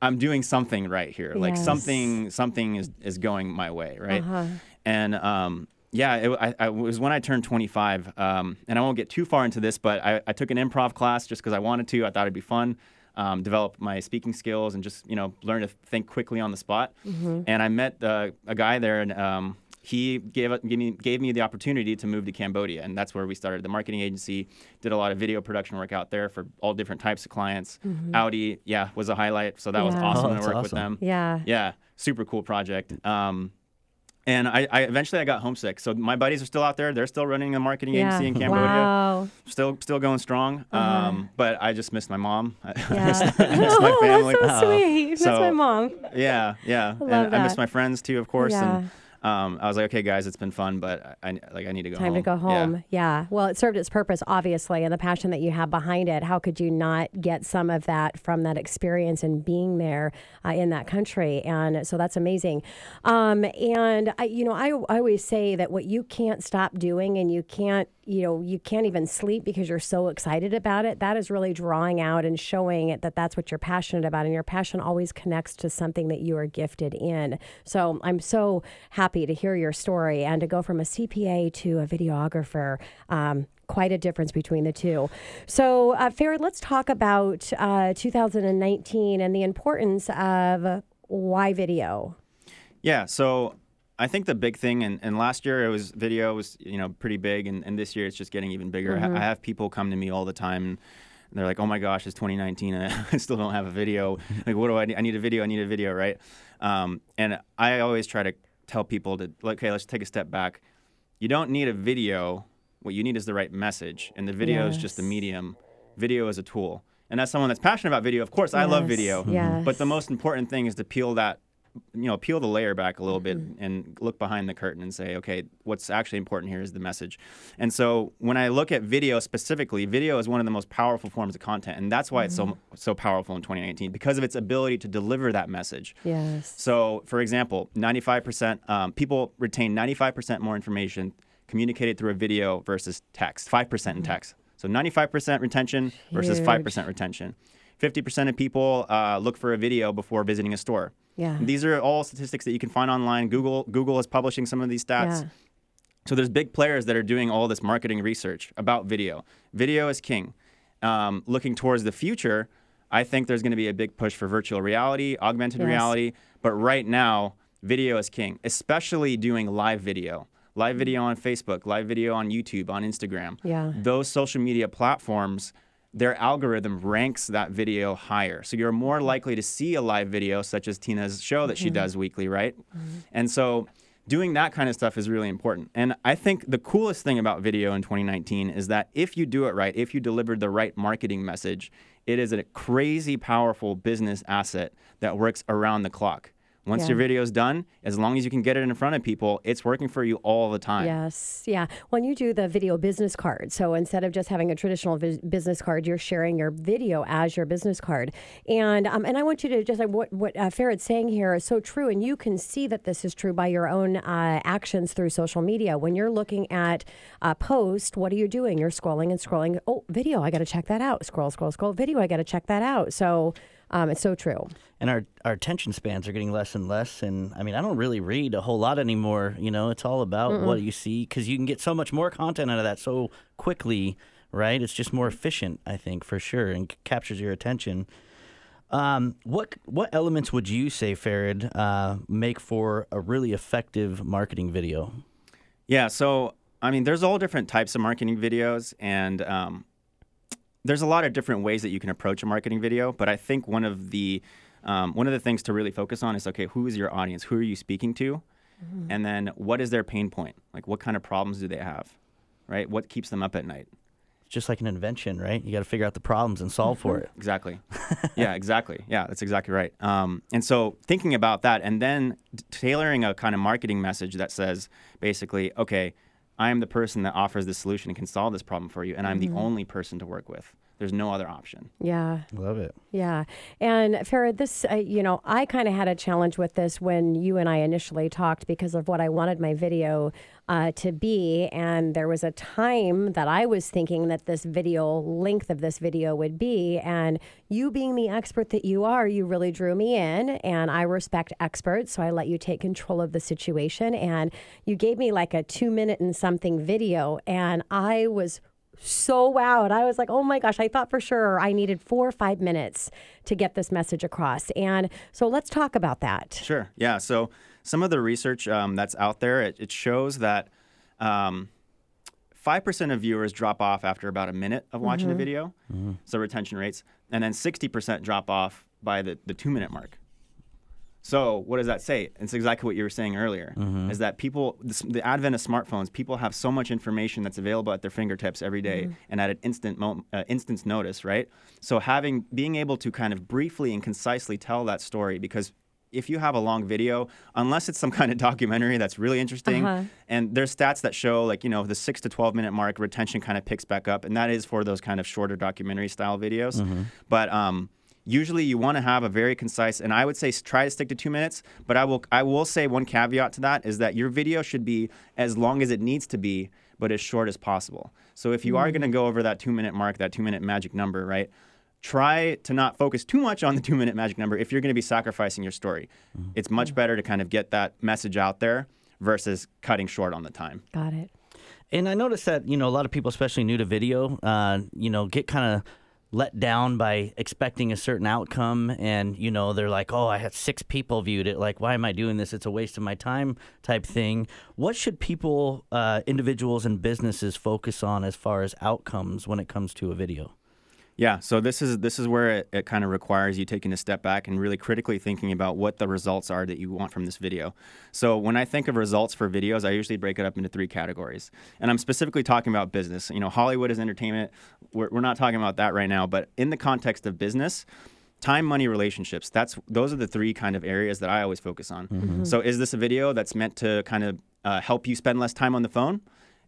i'm doing something right here. Like something something is is going my way right? Uh-huh. and um yeah, it, I, I it was when I turned 25, um, and I won't get too far into this, but I, I took an improv class just because I wanted to. I thought it'd be fun, um, develop my speaking skills, and just you know learn to think quickly on the spot. And I met uh, a guy there, and um, he gave, gave me gave me the opportunity to move to Cambodia, and that's where we started the marketing agency. Did a lot of video production work out there for all different types of clients. Audi, yeah, was a highlight, so that was awesome Oh, to that's work with them. Yeah. Yeah, super cool project. Um, and I, I eventually I got homesick. So my buddies are still out there. They're still running a marketing Yeah. agency in Cambodia. Wow. Still still going strong. Um, but I just missed my mom. (laughs) I Yeah. missed, (laughs) I missed my family. That's so sweet. That's So- my mom. Yeah, yeah. love and I miss my friends too, of course. Yeah. And um, I was like, okay, guys, it's been fun, but I, I like I need to go Time home. to go Yeah. home. Yeah. Well, it served its purpose, obviously, and the passion that you have behind it. How could you not get some of that from that experience and being there uh, in that country? And so that's amazing. Um, and I, you know, I, I always say that what you can't stop doing, and you can't, you know, you can't even sleep because you're so excited about it. That is really drawing out and showing it that that's what you're passionate about, and your passion always connects to something that you are gifted in. So I'm so happy to hear your story and to go from a CPA to a videographer. Um, quite a difference between the two. So, uh, let's talk about uh, 2019 and the importance of why video. Yeah, so I think the big thing, and, and last year it was video was you know pretty big, and, and this year it's just getting even bigger. I ha- I have people come to me all the time, and they're like, "Oh my gosh, it's 2019, and (laughs) I still don't have a video. Like, what do I need? I need a video. I need a video, right?" Um, and I always try to tell people to, like, okay, let's take a step back. You don't need a video. What you need is the right message, and the video is just a Yes. medium. Video is a tool. And as someone that's passionate about video, of course, I love video. yes. But the most important thing is to peel that you know peel the layer back a little Mm-hmm. bit and look behind the curtain and say okay what's actually important here is the message and so when i look at video specifically video is one of the most powerful forms of content and that's why it's so Mm-hmm. so powerful in 2019 because of its ability to deliver that message Yes. so for example 95% um, people retain 95% more information communicated through a video versus text 5% in text so 95% retention versus Huge. 5% retention 50% of people uh, look for a video before visiting a store Yeah. these are all statistics that you can find online. Google Google is publishing some of these stats. Yeah. So there's big players that are doing all this marketing research about video. Video is king. Um, looking towards the future, I think there's going to be a big push for virtual reality, augmented Yes. reality. But right now, video is king, especially doing live video. Live video on Facebook, live video on YouTube, on Instagram. Yeah. Those social media platforms, their algorithm ranks that video higher. So you're more mm-hmm. likely to see a live video, such as Tina's show that she mm-hmm. does weekly, right? Mm-hmm. And so doing that kind of stuff is really important. And I think the coolest thing about video in 2019 is that if you do it right, if you deliver the right marketing message, it is a crazy powerful business asset that works around the clock. Once Yeah. your video is done, as long as you can get it in front of people, it's working for you all the time. Yes, yeah. When you do the video business card, so instead of just having a traditional vis- business card, you're sharing your video as your business card. And um, and I want you to just like what what uh, Farid's saying here is so true, and you can see that this is true by your own uh, actions through social media. When you're looking at a post, what are you doing? You're scrolling and scrolling. Oh, video, I got to check that out. Scroll, scroll, scroll. Video, I got to check that out. So. Um, it's so true. And our, our attention spans are getting less and less. And I mean, I don't really read a whole lot anymore. You know, it's all about Mm-mm. what you see because you can get so much more content out of that so quickly, right? It's just more efficient, I think, for sure, and c- captures your attention. Um, what what elements would you say, Farid, uh, make for a really effective marketing video? Yeah, so I mean, there's all different types of marketing videos, and um, there's a lot of different ways that you can approach a marketing video. But I think one of the um, one of the things to really focus on is okay, who is your audience? Who are you speaking to? And then what is their pain point? Like, what kind of problems do they have? Right? What keeps them up at night? It's just like an invention, right? You got to figure out the problems and solve for it. Exactly. (laughs) yeah, exactly. Yeah, that's exactly right. Um, and so thinking about that and then t- tailoring a kind of marketing message that says basically, okay, I am the person that offers the solution and can solve this problem for you, and I'm Mhm. the only person to work with. There's no other option. Yeah. Love it. Yeah. And Farid, this, uh, you know, I kind of had a challenge with this when you and I initially talked because of what I wanted my video uh, to be. And there was a time that I was thinking that this video, length of this video would be. And you being the expert that you are, you really drew me in. And I respect experts. So I let you take control of the situation. And you gave me like a two minute and something video. And I was so wowed. I was like, oh my gosh, I thought for sure I needed four or five minutes to get this message across. And so let's talk about that. Sure. Yeah. So some of the research um, that's out there, it, it shows that um, 5% of viewers drop off after about a minute of watching Mhm. a video. So retention rates. And then 60% drop off by the, the two minute mark. So what does that say? It's exactly what you were saying earlier. Is that people, this, the advent of smartphones, people have so much information that's available at their fingertips every day Mhm. and at an instant mo- uh, instance notice, right? So having being able to kind of briefly and concisely tell that story because if you have a long video, unless it's some (laughs) kind of documentary that's really interesting, Uh-huh. and there's stats that show like you know the six to twelve minute mark retention kind of picks back up, and that is for those kind of shorter documentary style videos. But um, usually you want to have a very concise, and I would say try to stick to two minutes. But I will I will say one caveat to that is that your video should be as long as it needs to be, but as short as possible. So if you are Mm. going to go over that two minute mark, that two minute magic number, right? Try to not focus too much on the (laughs) two minute magic number if you're going to be sacrificing your story. It's much better to kind of get that message out there versus cutting short on the time. Got it. And I noticed that you know a lot of people, especially new to video, uh, you know, get kind of let down by expecting a certain outcome, and you know they're like, "Oh, I had six people viewed it. Like, why am I doing this? It's a waste of my time." Type thing. What should people, uh, individuals, and businesses focus on as far as outcomes when it comes to a video? Yeah, so this is this is where it, it kind of requires you taking a step back and really critically thinking about what the results are that you want from this video. So when I think of results for videos, I usually break it up into three categories, and I'm specifically talking about business. You know, Hollywood is entertainment. We're, we're not talking about that right now, but in the context of business. Time, money, relationships. That's those are the three kind of areas that I always focus on. Mm-hmm. Mhm. So, is this a video that's meant to kind of uh, help you spend less time on the phone?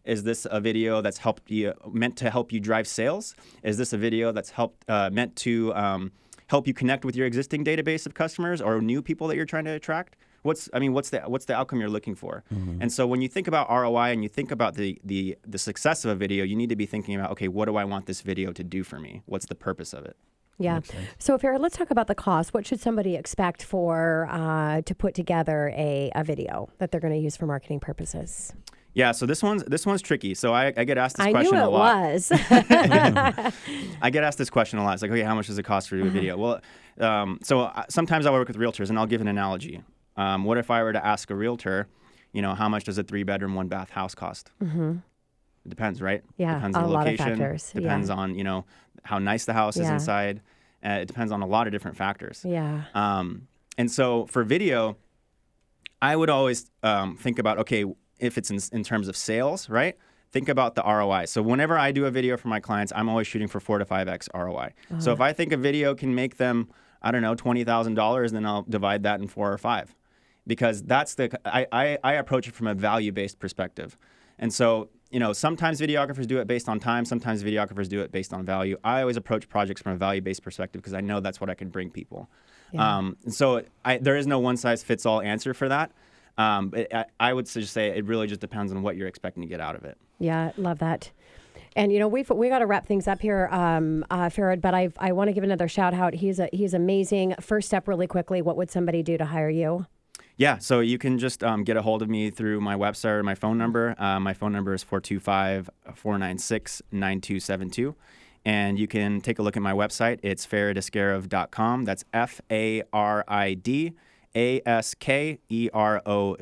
Is this a video that's helped you meant to help you drive sales? Is this a video that's helped uh, meant to um, help you connect with your existing database of customers or new people that you're trying to attract? What's I mean, what's the what's the outcome you're looking for? And so when you think about ROI and you think about the the the success of a video, you need to be thinking about okay, what do I want this video to do for me? What's the purpose of it? Yeah. So, Farid, let's talk about the cost. What should somebody expect for uh, to put together a, a video that they're going to use for marketing purposes? Yeah, so this one's this one's tricky. So I, I get asked this I knew question it a lot. was. (laughs) (laughs) I get asked this question a lot. It's like, okay, how much does it cost to do a video? Well, um, so I, sometimes I work with realtors, and I'll give an analogy. Um, what if I were to ask a realtor, you know, how much does a three bedroom, one bath house cost? hmm It depends, right? Yeah, it depends a on the lot of location. factors, yeah. Depends on you know how nice the house is inside. Uh, it depends on a lot of different factors. Yeah. Um, and so for video, I would always um, think about okay, if it's in, in terms of sales, right? Think about the ROI. So whenever I do a video for my clients, I'm always shooting for four to five x ROI. So Uh-huh. if I think a video can make them, I don't know, twenty thousand dollars, then I'll divide that in four or five, because that's the I, I, I approach it from a value based perspective, and so you know sometimes videographers do it based on time, sometimes videographers do it based on value. I always approach projects from a value based perspective because I know that's what I can bring people. Yeah. Um, and so I, there is no one size fits all answer for that. Um, but I, I would just say it really just depends on what you're expecting to get out of it. Yeah, love that. And you know we've we got to wrap things up here, um, uh, Farid. But I I want to give another shout out. He's a he's amazing. First step, really quickly. What would somebody do to hire you? Yeah, so you can just um, get a hold of me through my website or my phone number. Uh, my phone number is 425 496 9272. And you can take a look at my website. It's faridaskerov.com. That's F A R I D A S K E R O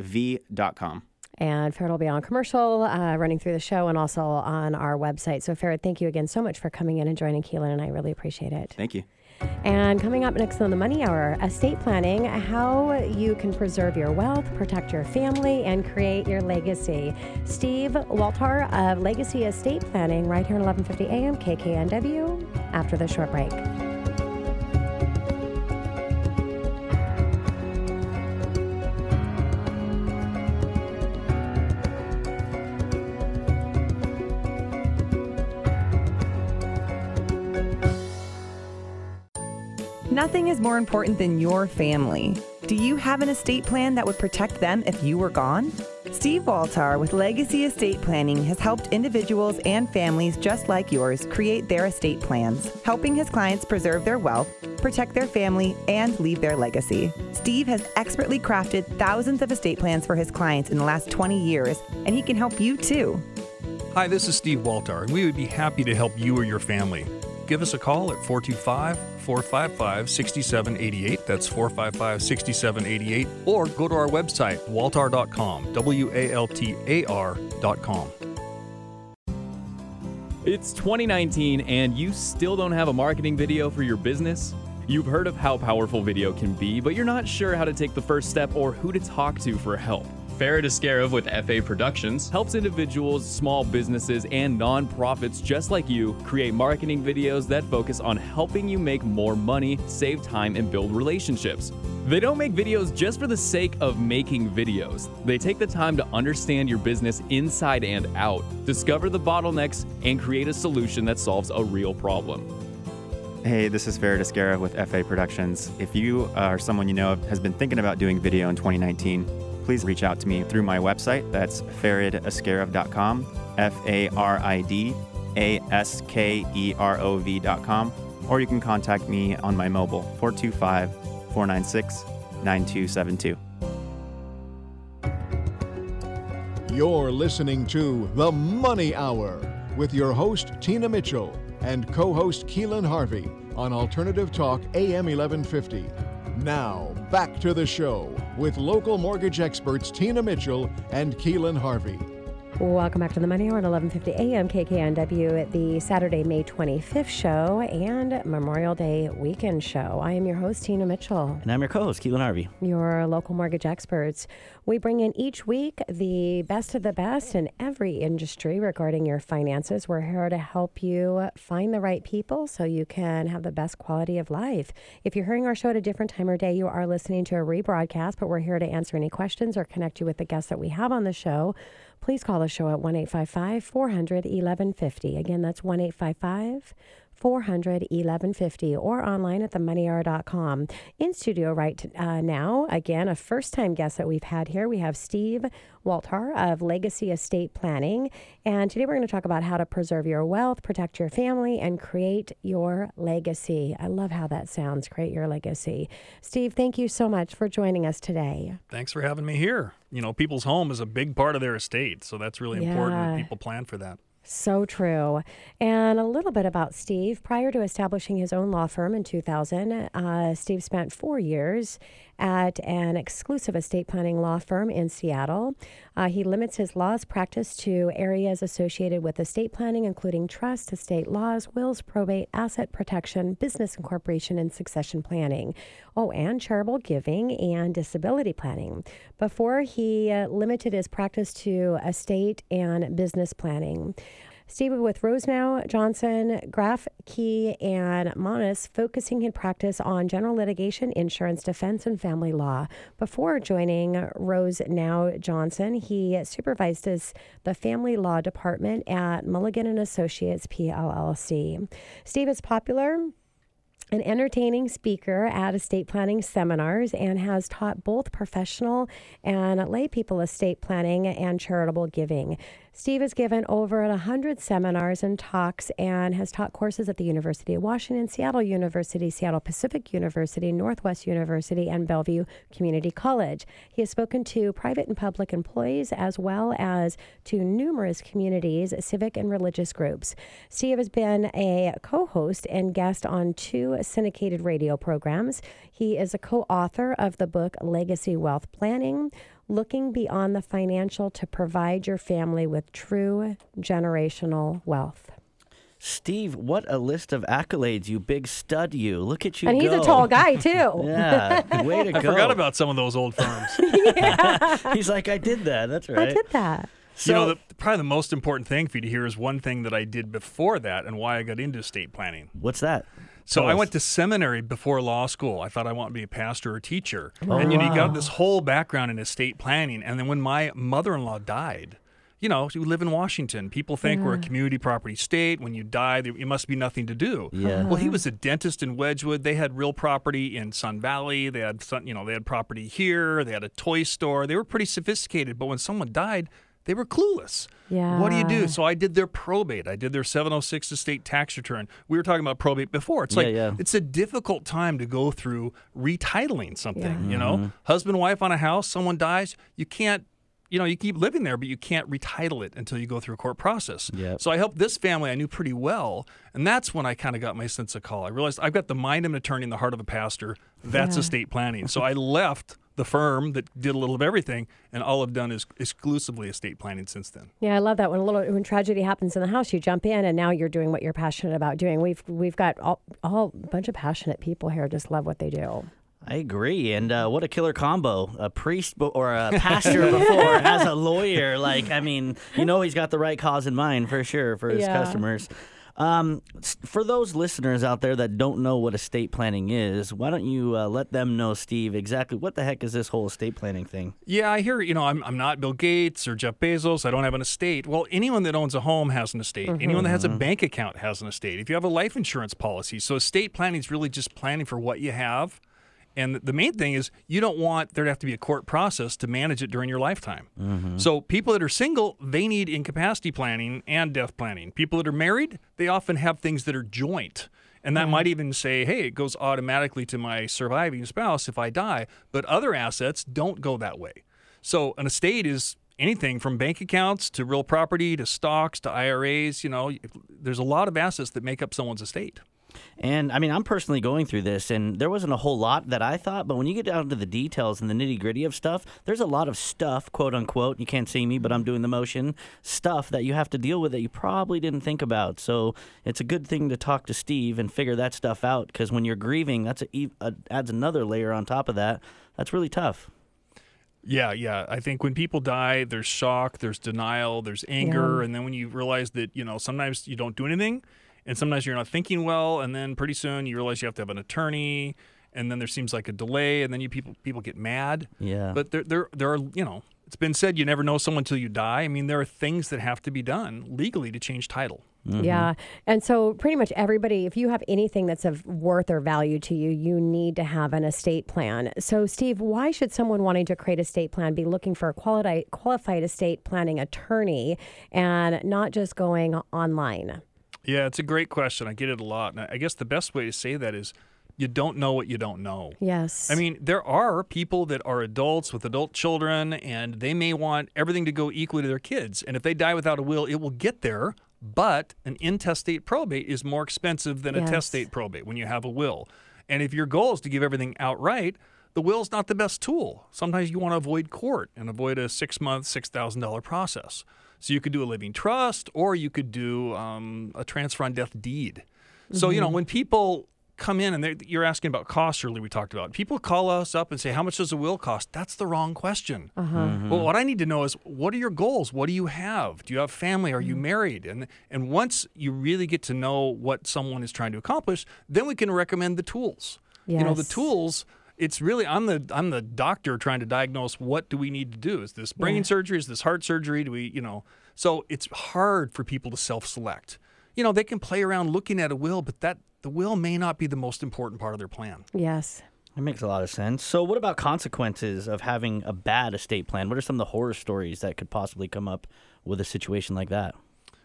com. And Farid will be on commercial, uh, running through the show, and also on our website. So, Farid, thank you again so much for coming in and joining Keelan, and I really appreciate it. Thank you. And coming up next on the Money Hour, estate planning, how you can preserve your wealth, protect your family, and create your legacy. Steve Waltar of Legacy Estate Planning, right here at 1150 AM KKNW, after the short break. Nothing is more important than your family. Do you have an estate plan that would protect them if you were gone? Steve Waltar with Legacy Estate Planning has helped individuals and families just like yours create their estate plans, helping his clients preserve their wealth, protect their family, and leave their legacy. Steve has expertly crafted thousands of estate plans for his clients in the last 20 years, and he can help you too. Hi, this is Steve Waltar, and we would be happy to help you or your family. Give us a call at 425 455 6788. That's 455 6788. Or go to our website, waltar.com, W A L T A R.com. It's 2019 and you still don't have a marketing video for your business? You've heard of how powerful video can be, but you're not sure how to take the first step or who to talk to for help. Farid Askerov with FA Productions helps individuals, small businesses, and nonprofits just like you create marketing videos that focus on helping you make more money, save time, and build relationships. They don't make videos just for the sake of making videos. They take the time to understand your business inside and out, discover the bottlenecks, and create a solution that solves a real problem. Hey, this is Farid Askerov with FA Productions. If you or someone you know has been thinking about doing video in 2019, please reach out to me through my website. That's faridaskerov.com, F A R I D A S K E R O V.com, or you can contact me on my mobile, 425 496 9272. You're listening to The Money Hour with your host, Tina Mitchell, and co host Keelan Harvey on Alternative Talk AM 1150. Now, back to the show with local mortgage experts Tina Mitchell and Keelan Harvey. Welcome back to the Money Hour at 11:50 a.m. KKNW at the Saturday, May 25th show and Memorial Day weekend show. I am your host Tina Mitchell. And I'm your co-host, Keelan Harvey. Your local mortgage experts. We bring in each week the best of the best in every industry regarding your finances. We're here to help you find the right people so you can have the best quality of life. If you're hearing our show at a different time or day, you are listening to a rebroadcast, but we're here to answer any questions or connect you with the guests that we have on the show please call the show at 1 855 400 1150. Again, that's 1 855 400 1150 or online at themoneyhour.com. In studio right uh, now, again, a first time guest that we've had here, we have Steve Waltar of Legacy Estate Planning. And today we're going to talk about how to preserve your wealth, protect your family, and create your legacy. I love how that sounds create your legacy. Steve, thank you so much for joining us today. Thanks for having me here. You know, people's home is a big part of their estate, so that's really Yeah. important people plan for that. So true. And a little bit about Steve. Prior to establishing his own law firm in 2000, uh, Steve spent four years at an exclusive estate planning law firm in Seattle. Uh, he limits his laws practice to areas associated with estate planning, including trust, estate laws, wills, probate, asset protection, business incorporation, and succession planning. Oh, and charitable giving and disability planning. Before he uh, limited his practice to estate and business planning. Steve with Rosenow, Johnson, Graf, Key, and Monis, focusing his practice on general litigation, insurance, defense, and family law. Before joining Rosenow Johnson, he supervised as the family law department at Mulligan and Associates PLLC. Steve is popular an entertaining speaker at estate planning seminars and has taught both professional and lay people estate planning and charitable giving. Steve has given over 100 seminars and talks and has taught courses at the University of Washington, Seattle University, Seattle Pacific University, Northwest University, and Bellevue Community College. He has spoken to private and public employees as well as to numerous communities, civic, and religious groups. Steve has been a co host and guest on two syndicated radio programs. He is a co author of the book Legacy Wealth Planning looking beyond the financial to provide your family with true generational wealth. Steve, what a list of accolades, you big stud, you. Look at you And he's go. a tall guy, too. (laughs) Yeah, way to (laughs) I go. forgot about some of those old firms. (laughs) He's like, I did that. That's right. I did that. So, you know, the, probably the most important thing for you to hear is one thing that I did before that and why I got into estate planning. what's that? So I went to seminary before law school. I thought I wanted to be a pastor or teacher. Oh, and you know, you got this whole background in estate planning. And then when my mother-in-law died, you know, you live in Washington. People think we're a community property state. When you die, there it must be nothing to do. Yeah. Well, he was a dentist in Wedgwood. They had real property in Sun Valley. They had, you know, they had property here. They had a toy store. They were pretty sophisticated. But when someone died, they were clueless. Yeah. What do you do? So I did their probate. I did their 706 estate tax return. We were talking about probate before. It's Yeah, like yeah. it's a difficult time to go through retitling something, Yeah. you Mm-hmm. know? Husband wife on a house, someone dies, you can't you know, you keep living there, but you can't retitle it until you go through a court process. Yep. So I helped this family I knew pretty well, and that's when I kind of got my sense of call. I realized I've got the mind of an attorney and the heart of a pastor. That's Yeah. estate planning. So I left the firm that did a little of everything, and all I've done is exclusively estate planning since then. Yeah, I love that when a little when tragedy happens in the house, you jump in, and now you're doing what you're passionate about doing. We've we've got all, all a bunch of passionate people here, just love what they do. I agree. And uh, what a killer combo. A priest bo- or a pastor before as a lawyer. Like, I mean, you know, he's got the right cause in mind for sure for his Yeah. customers. Um, for those listeners out there that don't know what estate planning is, why don't you uh, let them know, Steve, exactly what the heck is this whole estate planning thing? Yeah, I hear, you know, I'm, I'm not Bill Gates or Jeff Bezos. I don't have an estate. Well, anyone that owns a home has an estate. Anyone that has a bank account has an estate. If you have a life insurance policy. So estate planning is really just planning for what you have. And the main thing is you don't want there to have to be a court process to manage it during your lifetime. Mm-hmm. So people that are single, they need incapacity planning and death planning. People that are married, they often have things that are joint. And that mm-hmm. might even say, hey, it goes automatically to my surviving spouse if I die. But other assets don't go that way. So an estate is anything from bank accounts to real property to stocks to IRAs. You know, there's a lot of assets that make up someone's estate. And I mean, I'm personally going through this, and there wasn't a whole lot that I thought, but when you get down to the details and the nitty gritty of stuff, there's a lot of stuff, quote unquote. You can't see me, but I'm doing the motion stuff that you have to deal with that you probably didn't think about. So it's a good thing to talk to Steve and figure that stuff out because when you're grieving, that's a, e- a, adds another layer on top of that. That's really tough. Yeah, yeah. I think when people die, there's shock, there's denial, there's anger, Yeah. and then when you realize that, you know, sometimes you don't do anything, and sometimes you're not thinking well, and then pretty soon you realize you have to have an attorney, and then there seems like a delay, and then you people people get mad. Yeah. But there there there are, you know, it's been said you never know someone till you die. I mean, there are things that have to be done legally to change title. Mm-hmm. Yeah. And so, pretty much everybody, if you have anything that's of worth or value to you, you need to have an estate plan. So, Steve, why should someone wanting to create a estate plan be looking for a qualified, qualified estate planning attorney and not just going online? Yeah, it's a great question. I get it a lot. And I guess the best way to say that is you don't know what you don't know. Yes. I mean, there are people that are adults with adult children, and they may want everything to go equally to their kids. And if they die without a will, it will get there. But an intestate probate is more expensive than a Yes. testate probate when you have a will. And if your goal is to give everything outright, the will's not the best tool. Sometimes you want to avoid court and avoid a six month, $6,000 process. So you could do a living trust or you could do um, a transfer on death deed. So, you know, mm-hmm. when people come in and you're asking about costs earlier, we talked about, people call us up and say, How much does a will cost? That's the wrong question. Uh-huh. Mm-hmm. Well, what I need to know is what are your goals? What do you have? Do you have family? Are you mm-hmm. married? And, and once you really get to know what someone is trying to accomplish, then we can recommend the tools. You know, the tools. It's really I'm the I'm the doctor trying to diagnose what do we need to do. Is this brain Yeah. surgery? Is this heart surgery? Do we you know? So it's hard for people to self-select. You know, they can play around looking at a will, but that the will may not be the most important part of their plan. Yes. It makes a lot of sense. So, what about consequences of having a bad estate plan? What are some of the horror stories that could possibly come up with a situation like that?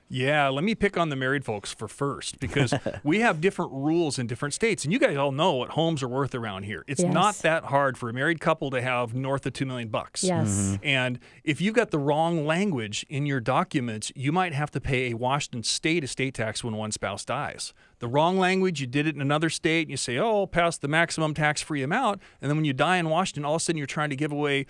Yeah, let me pick on the married folks for first because (laughs) we have different rules in different states. And you guys all know what homes are worth around here. It's Yes. not that hard for a married couple to have north of 2 million bucks. Yes. Mm-hmm. And if you've got the wrong language in your documents, you might have to pay a Washington state estate tax when one spouse dies. The wrong language, you did it in another state, and you say, oh, I'll pass the maximum tax free amount. And then when you die in Washington, all of a sudden you're trying to give away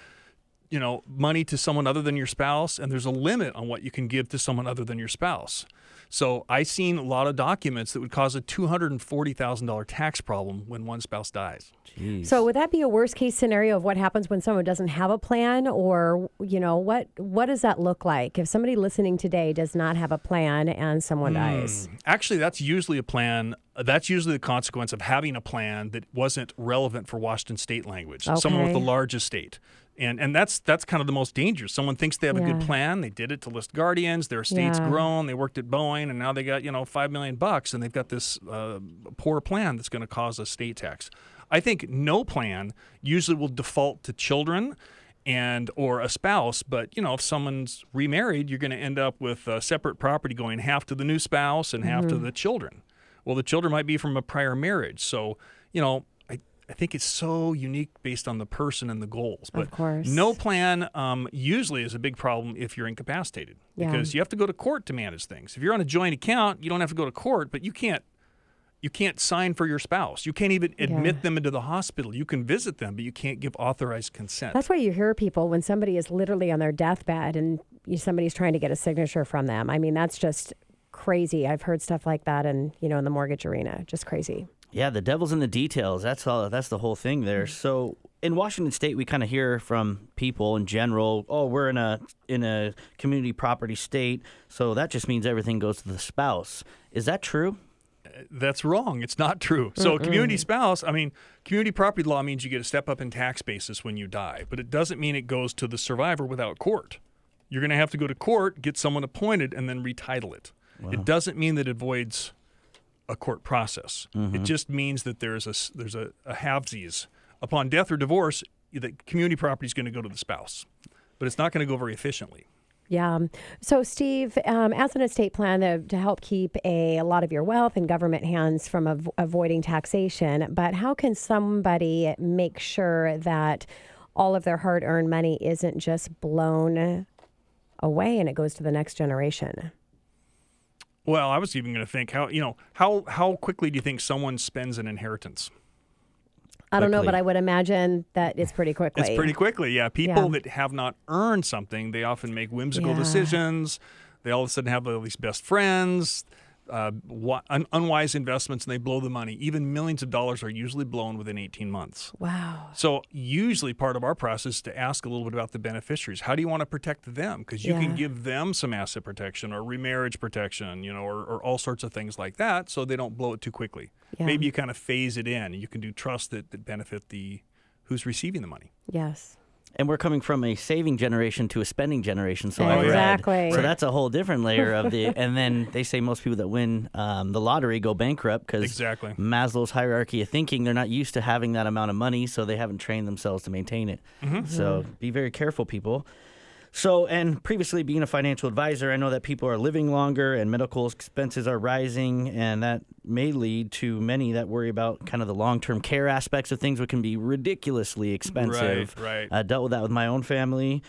you know money to someone other than your spouse and there's a limit on what you can give to someone other than your spouse so i seen a lot of documents that would cause a $240000 tax problem when one spouse dies Jeez. So would that be a worst case scenario of what happens when someone doesn't have a plan or you know what what does that look like if somebody listening today does not have a plan and someone Hmm. dies? actually that's usually a plan that's usually the consequence of having a plan that wasn't relevant for washington state language someone with a large largest state and and that's that's kind of the most dangerous. Someone thinks they have a good plan. They did it to list guardians. Their estate's Yeah. grown. They worked at boeing and now they got you know five million bucks and they've got this uh, poor plan that's going to cause a state tax. I think no plan usually will default to children and or a spouse but you know if someone's remarried you're going to end up with uh, separate property going half to the new spouse and half to the children. Well the children might be from a prior marriage. So you know I, think it's so unique based on the person and the goals but Of course. no plan um, usually is a big problem if you're incapacitated Yeah. because you have to go to court to manage things if you're on a joint account you don't have to go to court but you can't you can't sign for your spouse. You can't even admit Yeah. them into the hospital. You can visit them, but you can't give authorized consent. That's why you hear people when somebody is literally on their deathbed and you, somebody's trying to get a signature from them. I mean, that's just crazy. I've heard stuff like that and you know in the mortgage arena. Just crazy. Yeah, the devil's in the details. That's all. That's the whole thing there. Mm-hmm. So in Washington State, we kind of hear from people in general. Oh, we're in a in a community property state, so that just means everything goes to the spouse. Is that true? Uh, that's wrong. It's not true. So, a community spouse, I mean, community property law means you get a step up in tax basis when you die, but it doesn't mean it goes to the survivor without court. You're going to have to go to court, get someone appointed, and then retitle it. It doesn't mean that it avoids a court process. It just means that there's a there's a, a halvesies upon death or divorce. The community property is going to go to the spouse, but it's not going to go very efficiently. Yeah. So, Steve, um, as an estate plan to, to help keep a, a lot of your wealth in government hands from av- avoiding taxation, but how can somebody make sure that all of their hard earned money isn't just blown away and it goes to the next generation? Well, I was even going to think how you know how how quickly do you think someone spends an inheritance? I don't know, but I would imagine that it's pretty quickly. It's pretty quickly, yeah. People Yeah. that have not earned something, they often make whimsical Yeah. decisions. They all of a sudden have all these best friends, uh, un- unwise investments, and they blow the money. Even millions of dollars are usually blown within 18 months. Wow. So, usually part of our process is to ask a little bit about the beneficiaries. How do you want to protect them? Because you Yeah. can give them some asset protection or remarriage protection, you know, or, or all sorts of things like that so they don't blow it too quickly. Yeah. Maybe you kind of phase it in. You can do trusts that, that benefit the who's receiving the money. Yes. And we're coming from a saving generation to a spending generation. So I've read. Exactly. So that's a whole different layer of the. (laughs) And then they say most people that win um, the lottery go bankrupt because Exactly. Maslow's hierarchy of thinking. They're not used to having that amount of money, so they haven't trained themselves to maintain it. So be very careful, people. So, and previously being a financial advisor, I know that people are living longer and medical expenses are rising, and that may lead to many that worry about kind of the long term care aspects of things, which can be ridiculously expensive. Right, right. I dealt with that with my own family.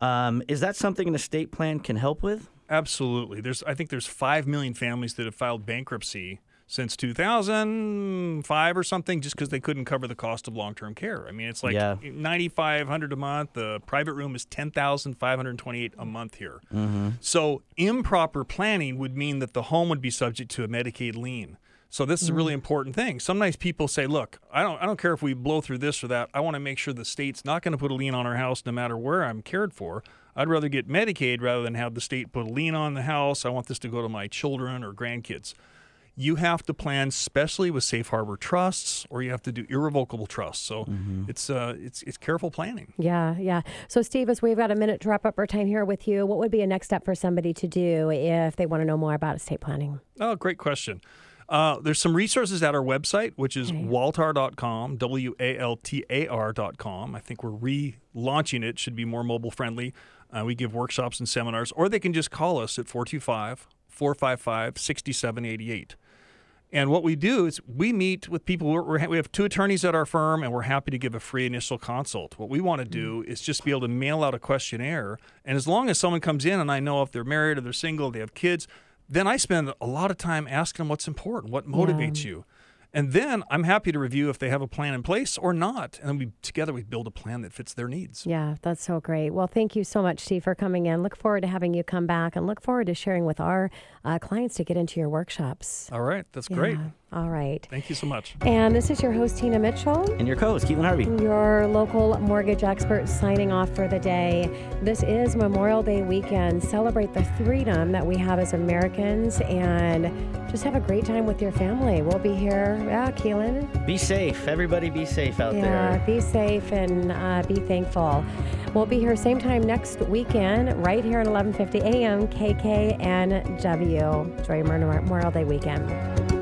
Um, is that something an estate plan can help with? Absolutely. There's I think there's 5 million families that have filed bankruptcy since 2005 or something just because they couldn't cover the cost of long-term care. I mean, it's like Yeah. 9500 a month. The private room is 10,528 a month here. Mm-hmm. So, improper planning would mean that the home would be subject to a Medicaid lien. So this is a really mm. important thing. Sometimes people say, "Look, I don't, I don't care if we blow through this or that. I want to make sure the state's not going to put a lien on our house, no matter where I'm cared for. I'd rather get Medicaid rather than have the state put a lien on the house. I want this to go to my children or grandkids." You have to plan, especially with safe harbor trusts, or you have to do irrevocable trusts. So it's uh, it's it's careful planning. Yeah, yeah. So, Steve, as we've got a minute to wrap up our time here with you, what would be a next step for somebody to do if they want to know more about estate planning? Oh, great question. Uh, there's some resources at our website, which is waltar.com, W A L T A R.com. I think we're relaunching it, should be more mobile friendly. Uh, we give workshops and seminars, or they can just call us at 425 455 6788. And what we do is we meet with people. We're, we're, we have two attorneys at our firm, and we're happy to give a free initial consult. What we want to do mm. is just be able to mail out a questionnaire. And as long as someone comes in and I know if they're married or they're single, they have kids, then I spend a lot of time asking them what's important, what motivates yeah. you. And then I'm happy to review if they have a plan in place or not. And then we together we build a plan that fits their needs. Yeah, that's so great. Well, thank you so much, Steve, for coming in. Look forward to having you come back and look forward to sharing with our uh, clients to get into your workshops. All right, that's yeah. great. All right. Thank you so much. And this is your host, Tina Mitchell. And your co host, Keelan Harvey. Your local mortgage expert signing off for the day. This is Memorial Day weekend. Celebrate the freedom that we have as Americans and just have a great time with your family. We'll be here. Yeah, Keelan. Be safe. Everybody be safe out yeah, there. Yeah, be safe and uh, be thankful. We'll be here same time next weekend, right here at 11:50 a.m. KKNW. Enjoy Memorial Day weekend.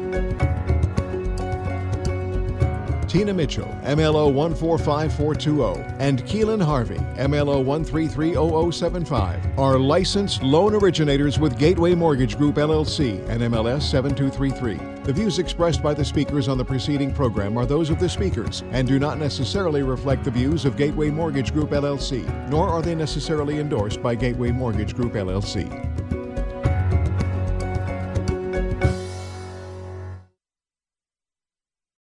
Tina Mitchell, MLO 145420, and Keelan Harvey, MLO 1330075, are licensed loan originators with Gateway Mortgage Group LLC and MLS 7233. The views expressed by the speakers on the preceding program are those of the speakers and do not necessarily reflect the views of Gateway Mortgage Group LLC, nor are they necessarily endorsed by Gateway Mortgage Group LLC.